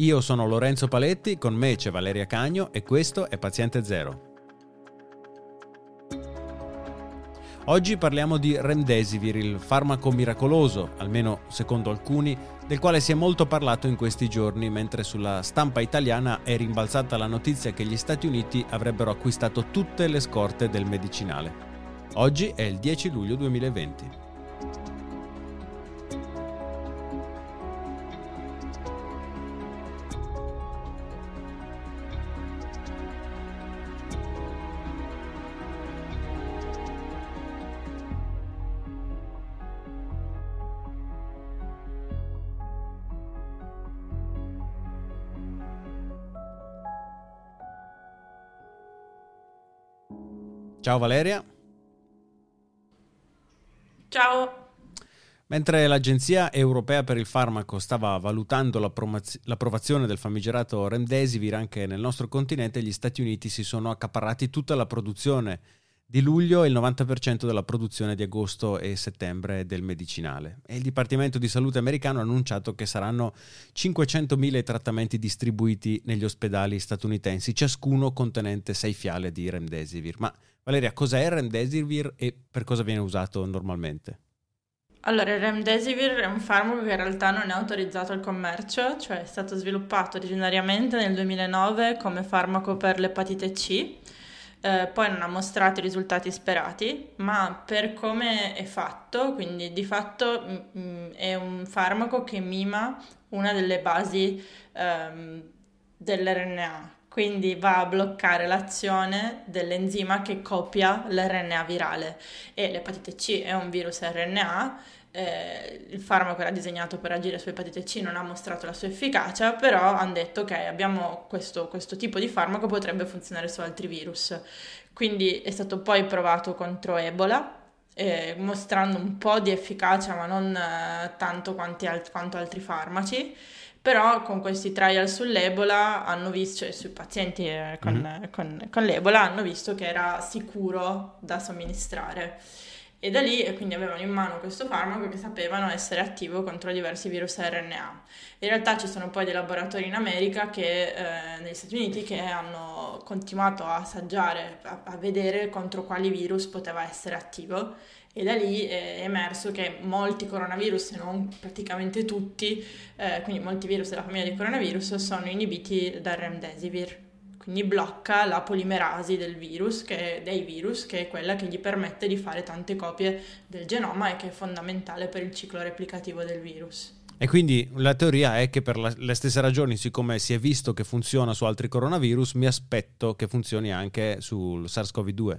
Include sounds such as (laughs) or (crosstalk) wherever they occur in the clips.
Io sono Lorenzo Paletti, con me c'è Valeria Cagno e questo è Paziente Zero. Oggi parliamo di Remdesivir, il farmaco miracoloso, almeno secondo alcuni, del quale si è molto parlato in questi giorni, mentre sulla stampa italiana è rimbalzata la notizia che gli Stati Uniti avrebbero acquistato tutte le scorte del medicinale. Oggi è il 10 luglio 2020. Ciao Valeria. Ciao. Mentre l'Agenzia Europea per il Farmaco stava valutando l'approvazione del famigerato Remdesivir anche nel nostro continente, gli Stati Uniti si sono accaparrati tutta la produzione di luglio e il 90% della produzione di agosto e settembre del medicinale. E il Dipartimento di Salute americano ha annunciato che saranno 500.000 i trattamenti distribuiti negli ospedali statunitensi, ciascuno contenente 6 fiale di Remdesivir. Ma Valeria, cos'è il Remdesivir e per cosa viene usato normalmente? Allora, il Remdesivir è un farmaco che in realtà non è autorizzato al commercio, cioè è stato sviluppato originariamente nel 2009 come farmaco per l'epatite C, eh, poi non ha mostrato i risultati sperati, ma per come è fatto, quindi di fatto mh, mm, mm, è un farmaco che mima una delle basi ehm, dell'RNA, quindi va a bloccare l'azione dell'enzima che copia l'RNA virale e l'epatite C è un virus RNA. Eh, il farmaco era disegnato per agire su epatite C, non ha mostrato la sua efficacia, però hanno detto ok, abbiamo questo, questo tipo di farmaco, potrebbe funzionare su altri virus. Quindi è stato poi provato contro Ebola, eh, mostrando un po' di efficacia, ma non eh, tanto al- quanto altri farmaci però con questi trial sull'Ebola hanno visto, cioè sui pazienti eh, con, mm-hmm. con, con, l'Ebola hanno visto che era sicuro da somministrare. E da lì quindi avevano in mano questo farmaco che sapevano essere attivo contro diversi virus RNA. In realtà ci sono poi dei laboratori in America che, eh, negli Stati Uniti che hanno continuato a assaggiare, a, a vedere contro quali virus poteva essere attivo e da lì è emerso che molti coronavirus, se non praticamente tutti, eh, quindi molti virus della famiglia di coronavirus, sono inibiti dal remdesivir. Quindi blocca la polimerasi del virus, che, dei virus, che è quella che gli permette di fare tante copie del genoma e che è fondamentale per il ciclo replicativo del virus. E quindi la teoria è che per la, le stesse ragioni, siccome si è visto che funziona su altri coronavirus, mi aspetto che funzioni anche sul SARS-CoV-2.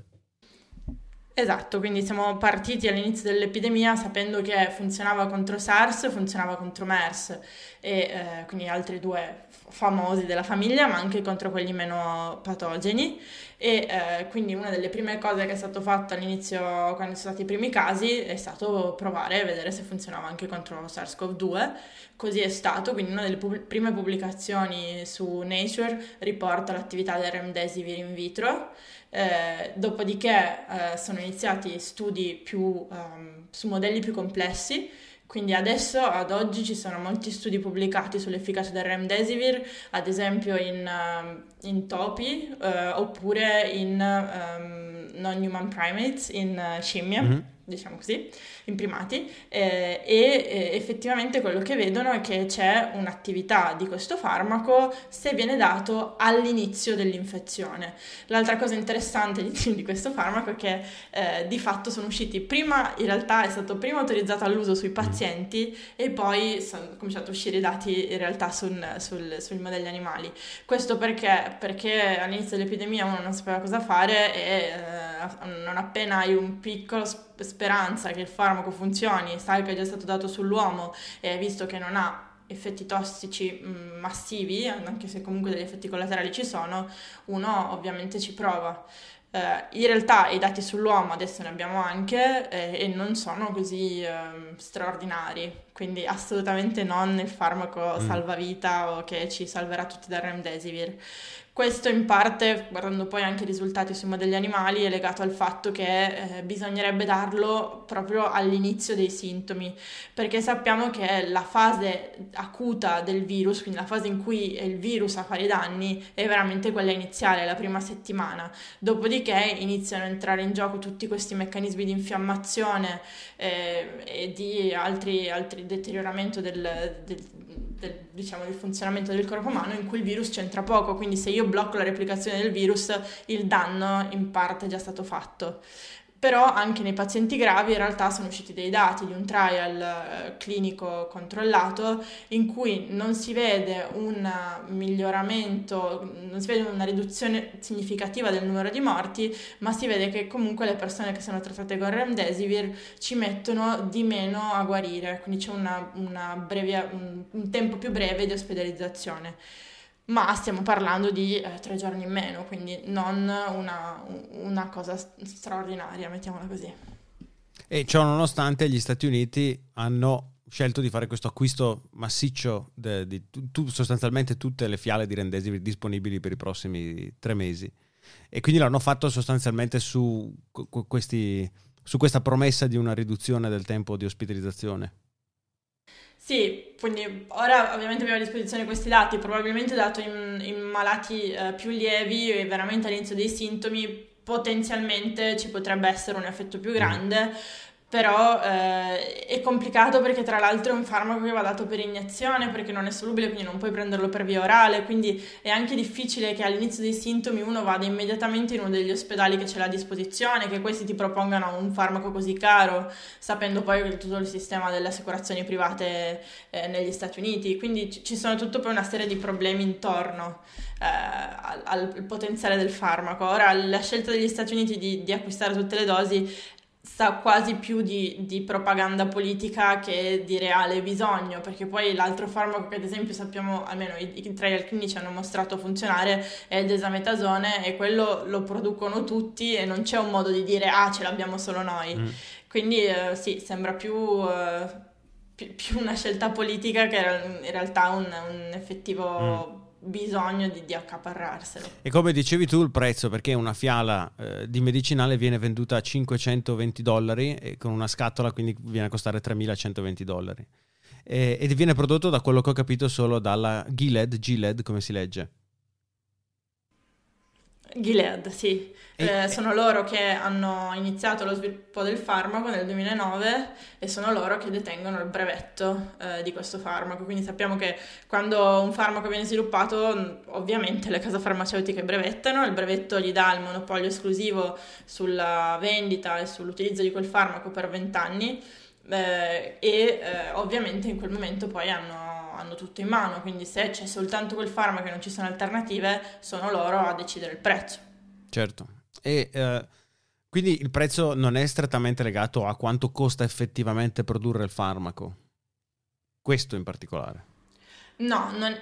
Esatto, quindi siamo partiti all'inizio dell'epidemia sapendo che funzionava contro SARS, funzionava contro MERS e eh, quindi altri due famosi della famiglia, ma anche contro quelli meno patogeni. E eh, quindi una delle prime cose che è stato fatto all'inizio, quando sono stati i primi casi, è stato provare a vedere se funzionava anche contro SARS-CoV-2. Così è stato, quindi una delle pub- prime pubblicazioni su Nature riporta l'attività del remdesivir in vitro. Eh, dopodiché eh, sono iniziati studi più, um, su modelli più complessi, quindi adesso, ad oggi, ci sono molti studi pubblicati sull'efficacia del remdesivir, ad esempio in, uh, in topi uh, oppure in um, non-human primates, in uh, scimmie. Mm-hmm diciamo così, in primati, eh, e effettivamente quello che vedono è che c'è un'attività di questo farmaco se viene dato all'inizio dell'infezione. L'altra cosa interessante di, (laughs) di questo farmaco è che eh, di fatto sono usciti prima, in realtà è stato prima autorizzato all'uso sui pazienti e poi sono cominciati a uscire i dati in realtà sul, sul, sui modelli animali. Questo perché? Perché all'inizio dell'epidemia uno non sapeva cosa fare e eh, non appena hai un piccolo speranza che il farmaco funzioni, sai che è già stato dato sull'uomo e visto che non ha effetti tossici mm, massivi, anche se comunque degli effetti collaterali ci sono, uno ovviamente ci prova. Uh, in realtà i dati sull'uomo adesso ne abbiamo anche eh, e non sono così uh, straordinari quindi assolutamente non il farmaco mm. salvavita o che ci salverà tutti dal remdesivir. Questo in parte, guardando poi anche i risultati sui modelli animali, è legato al fatto che eh, bisognerebbe darlo proprio all'inizio dei sintomi, perché sappiamo che la fase acuta del virus, quindi la fase in cui il virus a fare i danni, è veramente quella iniziale, la prima settimana. Dopodiché iniziano a entrare in gioco tutti questi meccanismi di infiammazione eh, e di altri, altri deterioramento del, del del, diciamo, del funzionamento del corpo umano in cui il virus c'entra poco, quindi se io blocco la replicazione del virus il danno in parte è già stato fatto però anche nei pazienti gravi in realtà sono usciti dei dati di un trial eh, clinico controllato in cui non si vede un miglioramento, non si vede una riduzione significativa del numero di morti, ma si vede che comunque le persone che sono trattate con remdesivir ci mettono di meno a guarire, quindi c'è una, una breve, un, un tempo più breve di ospedalizzazione ma stiamo parlando di eh, tre giorni in meno, quindi non una, una cosa straordinaria, mettiamola così. E ciò nonostante gli Stati Uniti hanno scelto di fare questo acquisto massiccio di sostanzialmente tutte le fiale di rendesivir disponibili per i prossimi tre mesi e quindi l'hanno fatto sostanzialmente su, questi, su questa promessa di una riduzione del tempo di ospitalizzazione. Sì, quindi ora ovviamente abbiamo a disposizione questi dati, probabilmente dato in, in malati eh, più lievi e veramente all'inizio dei sintomi potenzialmente ci potrebbe essere un effetto più grande, però eh, è complicato perché tra l'altro è un farmaco che va dato per iniezione perché non è solubile, quindi non puoi prenderlo per via orale, quindi è anche difficile che all'inizio dei sintomi uno vada immediatamente in uno degli ospedali che ce l'ha a disposizione, che questi ti propongano un farmaco così caro, sapendo poi tutto il sistema delle assicurazioni private eh, negli Stati Uniti, quindi ci sono tutta poi una serie di problemi intorno eh, al, al, potenziale del farmaco. Ora la scelta degli Stati Uniti di, di acquistare tutte le dosi sa quasi più di, di, propaganda politica che di reale bisogno, perché poi l'altro farmaco che ad esempio sappiamo, almeno i, i trial clinici hanno mostrato funzionare, è il desametasone e quello lo producono tutti e non c'è un modo di dire ah ce l'abbiamo solo noi. Mm. Quindi eh, sì, sembra più, eh, più, più, una scelta politica che in realtà un, un effettivo... Mm bisogno di, di, accaparrarselo. E come dicevi tu, il prezzo, perché una fiala eh, di medicinale viene venduta a 520 dollari e con una scatola quindi viene a costare 3120 dollari. E, ed viene prodotto, da quello che ho capito, solo dalla Gilead, Gilead come si legge? Gilead, sì. Eh, sono loro che hanno iniziato lo sviluppo del farmaco nel 2009 e sono loro che detengono il brevetto eh, di questo farmaco. Quindi sappiamo che quando un farmaco viene sviluppato, ovviamente le case farmaceutiche brevettano, il brevetto gli dà il monopolio esclusivo sulla vendita e sull'utilizzo di quel farmaco per 20 anni eh, e eh, ovviamente in quel momento poi hanno hanno tutto in mano, quindi se c'è soltanto quel farmaco e non ci sono alternative, sono loro a decidere il prezzo. Certo. E eh, quindi il prezzo non è strettamente legato a quanto costa effettivamente produrre il farmaco. Questo in particolare. No, non,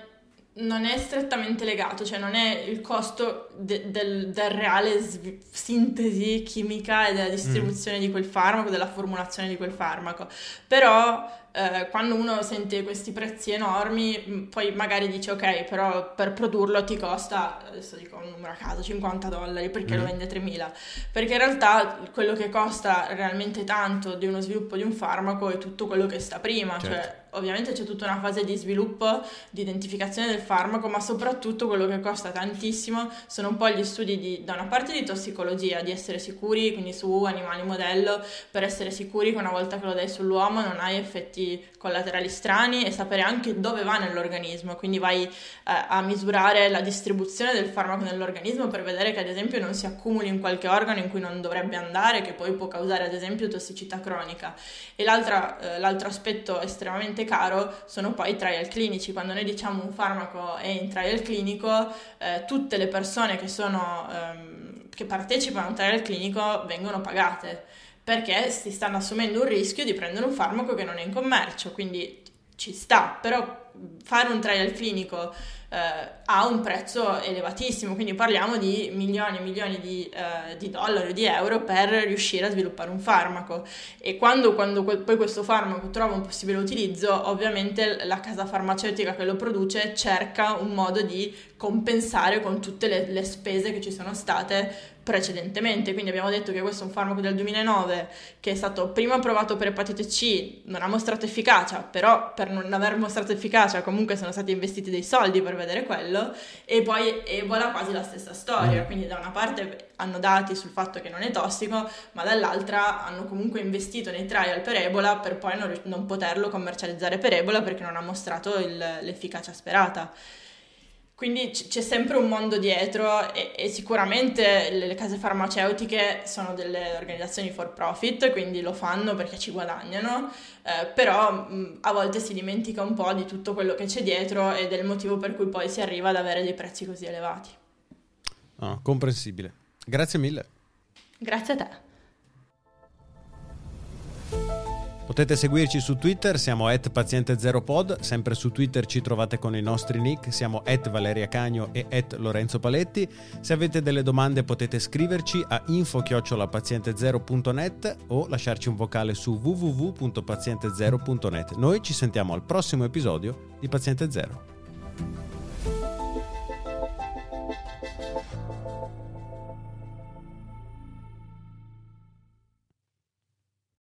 non è strettamente legato, cioè non è il costo de, del, del, reale sv- sintesi chimica e della distribuzione mm. di quel farmaco, della formulazione di quel farmaco. Però eh, quando uno sente questi prezzi enormi, poi magari dice ok, però per produrlo ti costa, adesso dico un numero a caso, 50 dollari perché mm. lo vende 3.000, perché in realtà quello che costa realmente tanto di uno sviluppo di un farmaco è tutto quello che sta prima, certo. cioè ovviamente c'è tutta una fase di sviluppo, di identificazione del farmaco, ma soprattutto quello che costa tantissimo sono un po' gli studi di, da una parte di tossicologia, di essere sicuri, quindi su animali modello, per essere sicuri che una volta che lo dai sull'uomo non hai effetti collaterali strani e sapere anche dove va nell'organismo, quindi vai eh, a misurare la distribuzione del farmaco nell'organismo per vedere che ad esempio non si accumuli in qualche organo in cui non dovrebbe andare, che poi può causare ad esempio tossicità cronica. E eh, l'altro aspetto estremamente estremamente caro sono poi i trial clinici. Quando noi diciamo un farmaco è in trial clinico, eh, tutte le persone che, sono, ehm, che partecipano a un trial clinico vengono pagate perché si stanno assumendo un rischio di prendere un farmaco che non è in commercio, quindi ci sta, però fare un trial clinico eh, ha un prezzo elevatissimo, quindi parliamo di milioni e milioni di, eh, di dollari o di euro per riuscire a sviluppare un farmaco. E quando, quando poi questo farmaco trova un possibile utilizzo, ovviamente la casa farmaceutica che lo produce cerca un modo di compensare con tutte le, le spese che ci sono state precedentemente, quindi abbiamo detto che questo è un farmaco del 2009 che è stato prima approvato per epatite C, non ha mostrato efficacia, però per non aver mostrato efficacia comunque sono stati investiti dei soldi per vedere quello e poi Ebola quasi la stessa storia, mm. quindi da una parte hanno dati sul fatto che non è tossico, ma dall'altra hanno comunque investito nei trial per Ebola per poi non, non poterlo commercializzare per Ebola perché non ha mostrato il, l'efficacia sperata. Quindi c- c'è sempre un mondo dietro e, e sicuramente le, le, case farmaceutiche sono delle organizzazioni for profit, quindi lo fanno perché ci guadagnano, eh, però mh, a volte si dimentica un po' di tutto quello che c'è dietro e del motivo per cui poi si arriva ad avere dei prezzi così elevati. Ah, comprensibile. Grazie mille. Grazie a te. Potete seguirci su Twitter, siamo at paziente0pod, sempre su Twitter ci trovate con i nostri nick, siamo at Valeria Cagno e at Lorenzo Paletti. Se avete delle domande potete scriverci a info-paziente0.net o lasciarci un vocale su www.paziente0.net. Noi ci sentiamo al prossimo episodio di Paziente Zero.